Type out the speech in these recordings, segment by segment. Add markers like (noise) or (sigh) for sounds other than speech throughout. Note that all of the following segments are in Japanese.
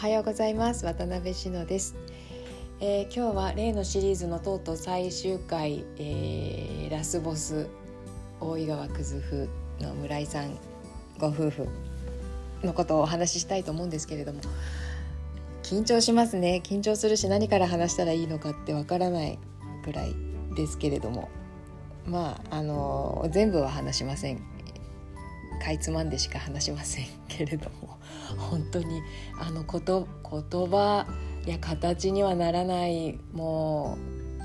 はようございます。渡辺志乃です、えー、今日は例のシリーズのとうとう最終回、えー、ラスボス大井川くずふの村井さんご夫婦のことをお話ししたいと思うんですけれども緊張しますね。緊張するし何から話したらいいのかってわからないぐらいですけれどもまああの全部は話しません。かいつまんでしか話しませんけれども (laughs) 本当にあのこと言葉や形にはならないも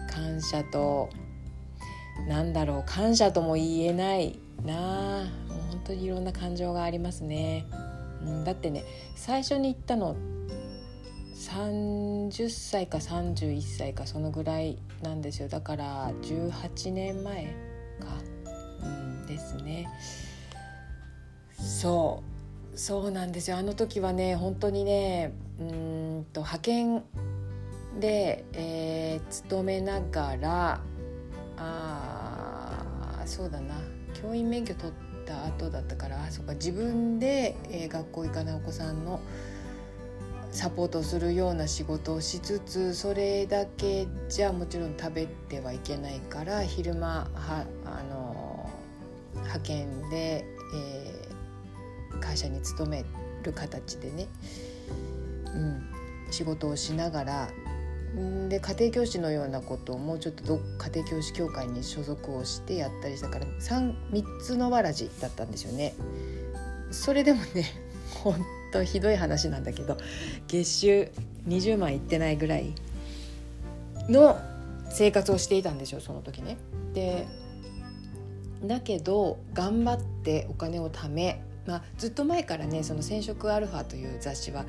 う感謝となんだろう感謝とも言えないなあもう本当にいろんな感情がありますね。うん、だってね最初に言ったの30歳か31歳かそのぐらいなんですよだから18年前か、うん、ですね。そう。そうなんですよ。あの時はね本当にねうんと派遣で、えー、勤めながらあそうだな。教員免許取った後だったからそうか。自分で、えー、学校行かないお子さんのサポートするような仕事をしつつそれだけじゃもちろん食べてはいけないから昼間はあの派遣で、え会社に勤める形でね、うん、仕事をしながらで家庭教師のようなことをもうちょっと家庭教師協会に所属をしてやったりしたから 3, 3つのわらじだったんですよね。それでもね (laughs) 本当ひどい話なんだけど月収20万いってないぐらいの生活をしていたんですよその時ね。でだけど頑張ってお金を貯めまあ、ずっと前からね「その染色アルファ」という雑誌は、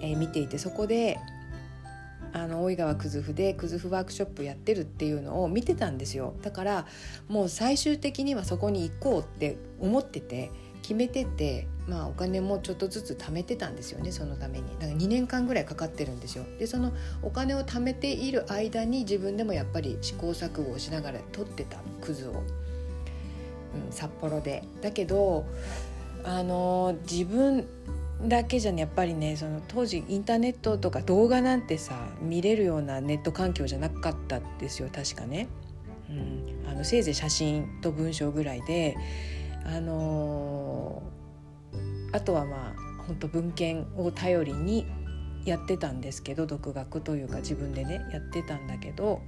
えー、見ていてそこであの大井川くずふでくずふワークショップやってるっていうのを見てたんですよ。だからもう最終的にはそこに行こうって思ってて決めてて、まあ、お金もちょっとずつ貯めてたんですよねそのために。だから2年間ぐらいかかってるんですよ。でそのお金を貯めている間に自分でもやっぱり試行錯誤をしながら取ってたくずを、うん、札幌で。だけどあの自分だけじゃねやっぱりねその当時インターネットとか動画なんてさ見れるようなネット環境じゃなかったですよ確かね。うん、あのせいぜい写真と文章ぐらいで、あのー、あとはまあ本当文献を頼りにやってたんですけど独学というか自分でねやってたんだけど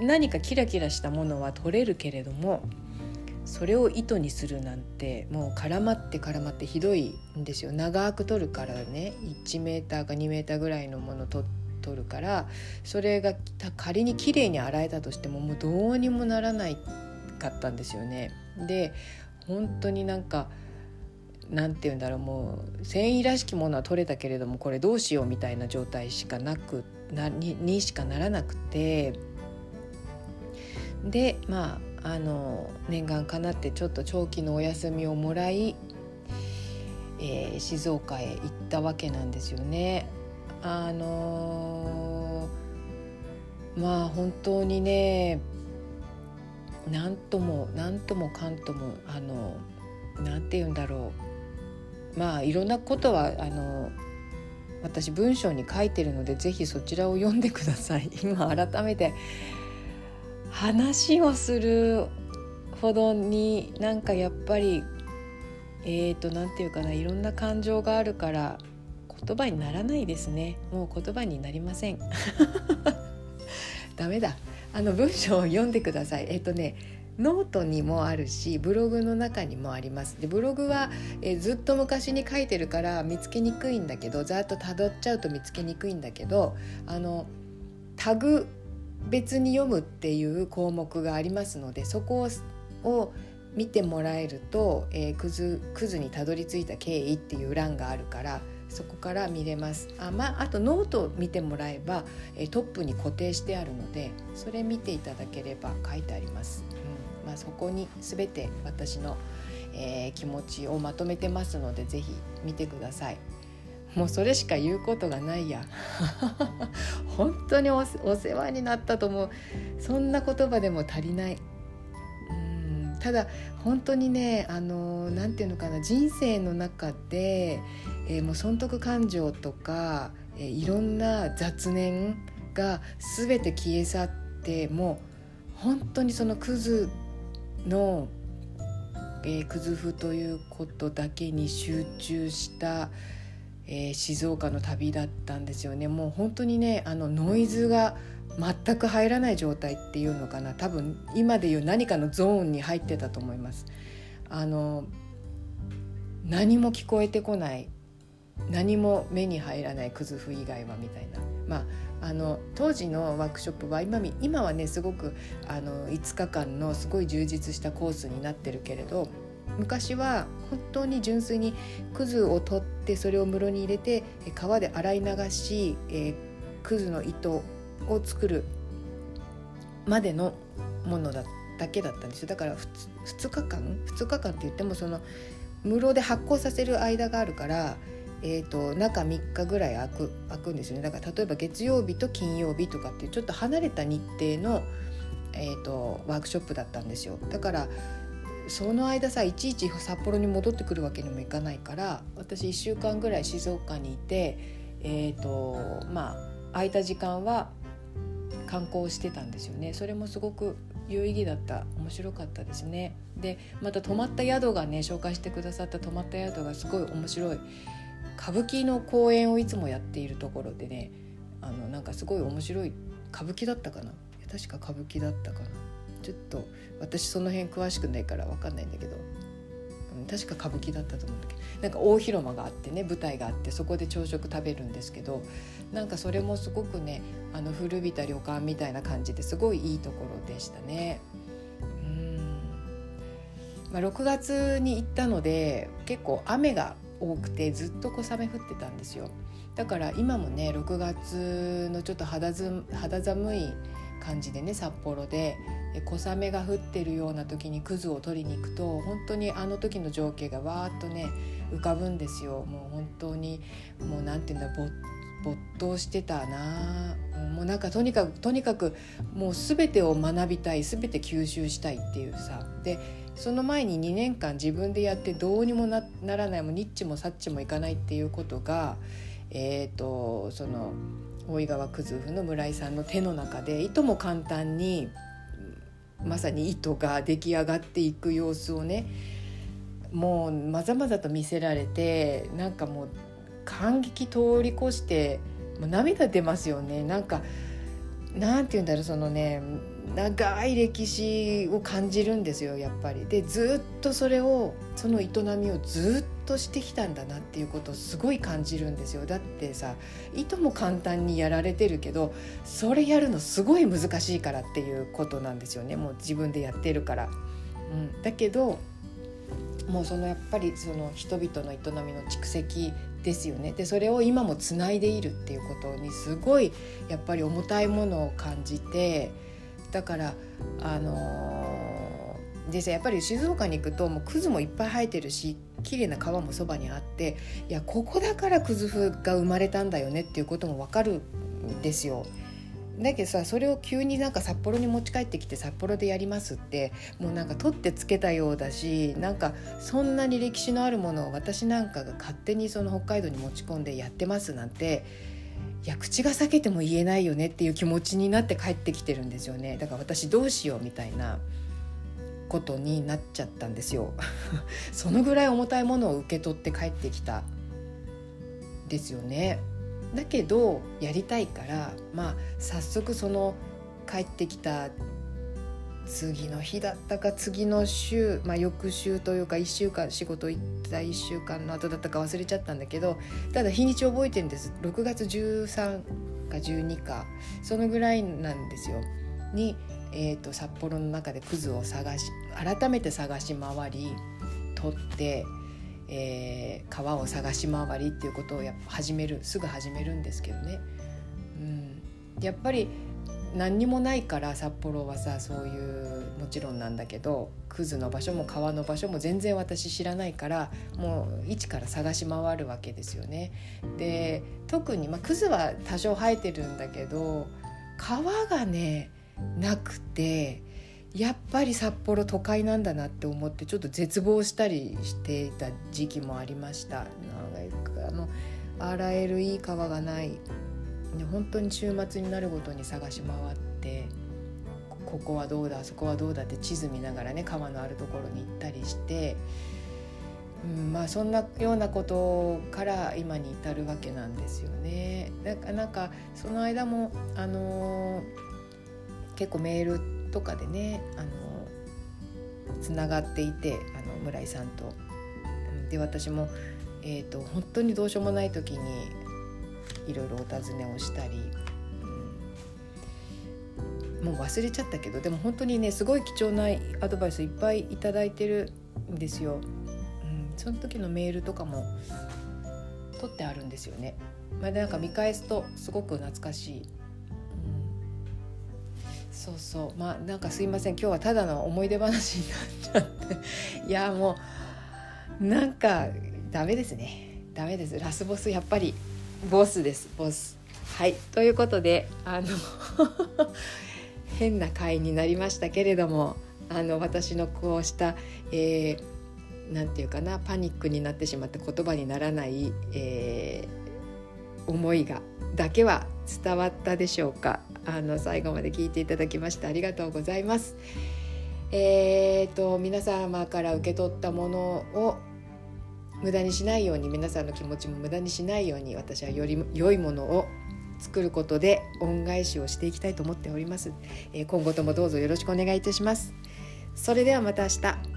何かキラキラしたものは撮れるけれどもそれを糸にするなんてもう絡まって絡まってひどいんですよ長く取るからね1メーターか2メーターぐらいのものと取るからそれが仮に綺麗に洗えたとしてももうどうにもならないかったんですよね。で本当になんかなんて言うんだろうもう繊維らしきものは取れたけれどもこれどうしようみたいな状態しかなくなににしかならなくてでまああの念願かなってちょっと長期のお休みをもらい、えー、静岡へ行ったわけなんですよね。あのー、まあ本当にね何とも何ともかんともあのなんて言うんだろうまあいろんなことはあの私文章に書いてるのでぜひそちらを読んでください今改めて話をするほどになんかやっぱりえーと何て言うかないろんな感情があるから言葉にならないですね。もう言葉になりません。(laughs) ダメだ。あの文章を読んでください。えっ、ー、とねノートにもあるしブログの中にもあります。でブログは、えー、ずっと昔に書いてるから見つけにくいんだけどざっとたどっちゃうと見つけにくいんだけどあのタグ別に読むっていう項目がありますのでそこを見てもらえると、えー、クズクズにたどり着いた経緯っていう欄があるからそこから見れます。あ,、まあ、あとノートを見てもらえば、えー、トップに固定してあるのでそれ見ていただければ書いてあります、うん。まあ、そこに全て私の、えー、気持ちをまとめてますので是非見てください。もうそれしか言うことがないや。(laughs) 本当にお世話になったと思う。そんな言葉でも足りない。うん。ただ本当にねあの何て言うのかな。人生の中で、えー、もう損得感情とか、えー、いろんな雑念が全て消え去ってもう本当にそのクズの、えー、クズ風ということだけに集中した、えー、静岡の旅だったんですよね。もう本当にねあのノイズが全く入らない状態っていうのかな多分今でいう何かのゾーンに入ってたと思います。あの何も聞こえてこない何も目に入らないクズフ以外はみたいな、まあ、あの当時のワークショップは今今はねすごくあの5日間のすごい充実したコースになってるけれど昔は本当に純粋にクズを取ってそれを室に入れて川で洗い流し、えー、クズの糸を作るまでのものだだけだったんですよ。だから 2, 2日間2日間って言ってもその室で発酵させる間があるから、えーと、中3日ぐらい空く空くんですよね。だから例えば月曜日と金曜日とかっていうちょっと離れた日程の、えーとワークショップだったんですよ。だからその間さいちいち札幌に戻ってくるわけにもいかないから私1週間ぐらい静岡にいてえっ、ー、とまあ空いた時間は観光してたんですよね。それもすごく有意義だった面白かったですね。でまた泊まった宿がね紹介してくださった泊まった宿がすごい面白い。歌舞伎の公演をいつもやっているところでねあのなんかすごい面白い歌舞伎だったかな？確か歌舞伎だったかな。ちょっと私その辺詳しくないから分かんないんだけど。うん確か歌舞伎だったと思うんだけど。なんか大広間があってね舞台があってそこで朝食食べるんですけど。なんかそれもすごくねあの古びた旅館みたいな感じですごいいいところでしたね。うん。まあ、6月に行ったので結構雨が多くてずっと小雨降ってたんですよ。だから今もね6月のちょっと肌寒い感じでね札幌で小雨が降ってるような時にクズを取りに行くと本当にあの時の情景がわーっとね浮かぶんですよ。もう本当にもう何て言うんだ没頭してたな。もうなんかとにかくとにかくもう全てを学びたい全て吸収したいっていうさ。でその前に2年間自分でやってどうにもならないもニッチもサッチもいかないっていうことがえっ、ー、とその大井川九頭府の村井さんの手の中でいとも簡単にまさに糸が出来上がっていく様子をねもうまざまざと見せられてなんかもう感激通り越してもう涙出ますよね。なんかなんて言うんだろうそのね長い歴史を感じるんですよやっぱり。でずっとそれをその営みをずっとしてきたんだなっていうことをすごい感じるんですよ。だってさいとも簡単にやられてるけどそれやるのすごい難しいからっていうことなんですよねもう自分でやってるから。うん、だけどもうそのやっぱりその人々の営みの蓄積ですよねでそれを今もつないでいるっていうことにすごいやっぱり重たいものを感じて。だからあのー、でさやっぱり静岡に行くともうクズもいっぱい生えてるし綺麗な川もそばにあっていやここだからクズ風が生まれたんだよねっていうことも分かるんですよ。だけどさそれを急になんか札幌に持ち帰ってきて札幌でやりますってもうなんか取ってつけたようだしなんかそんなに歴史のあるものを私なんかが勝手にその北海道に持ち込んでやってますなんていや口が裂けても言えないよねっていう気持ちになって帰ってきてるんですよね。だから私どうしようみたいなことになっちゃったんですよ。(laughs) そのぐらい重たいものを受け取って帰ってきたですよね。だけどやりたいからまあ早速その帰ってきた次の日だったか次の週、まあ、翌週というか1週間仕事行った1週間の後だったか忘れちゃったんだけどただ日にち覚えてるんです。6月13か12か。そのぐらいなんですよ。に、えーと、札幌の中でクズを探し改めて探し回り取って、えー、川を探し回りっていうことをやっぱ始めるすぐ始めるんですけどね。うん、やっぱり何にもないから札幌はさそういうもちろんなんだけどクズの場所も川の場所も全然私知らないからもう一から探し回るわけですよね。で特に、まあ、クズは多少生えてるんだけど川がねなくてやっぱり札幌都会なんだなって思ってちょっと絶望したりしていた時期もありました。あの洗えるいい川がない本当に週末になるごとに探し回ってここはどうだそこはどうだって地図見ながらね川のあるところに行ったりして、うん、まあそんなようなことから今に至るわけなんですよね。なんかその間もあのー、結構メールとかでねあのつながっていてあの村井さんと。で私も、えーと、と本当にどうしようもない時にいろいろお尋ねをしたり、うん、もう忘れちゃったけどでも本当にねすごい貴重なアドバイスいっぱいいただいてるんですよ。うん、その時のメールとかも取ってあるんですよね。まあ、なんか見返すとすごく懐かしい。うん、そうそう。まあなんかすいません。今日はただの思い出話になっちゃって。(laughs) いやもうなんかダメですね。ダメです。ラスボスやっぱり。ボスですボスはいということであの (laughs) 変な回になりましたけれどもあの私のこうした、えー、なんていうかなパニックになってしまって言葉にならない、えー、思いがだけは伝わったでしょうかあの最後まで聞いていただきましてありがとうございます。えーと皆様から受け取ったものを無駄にしないように皆さんの気持ちも無駄にしないように私はより良いものを作ることで恩返しをしていきたいと思っております、え、今後ともどうぞよろしくお願いいたします。それではまた明日。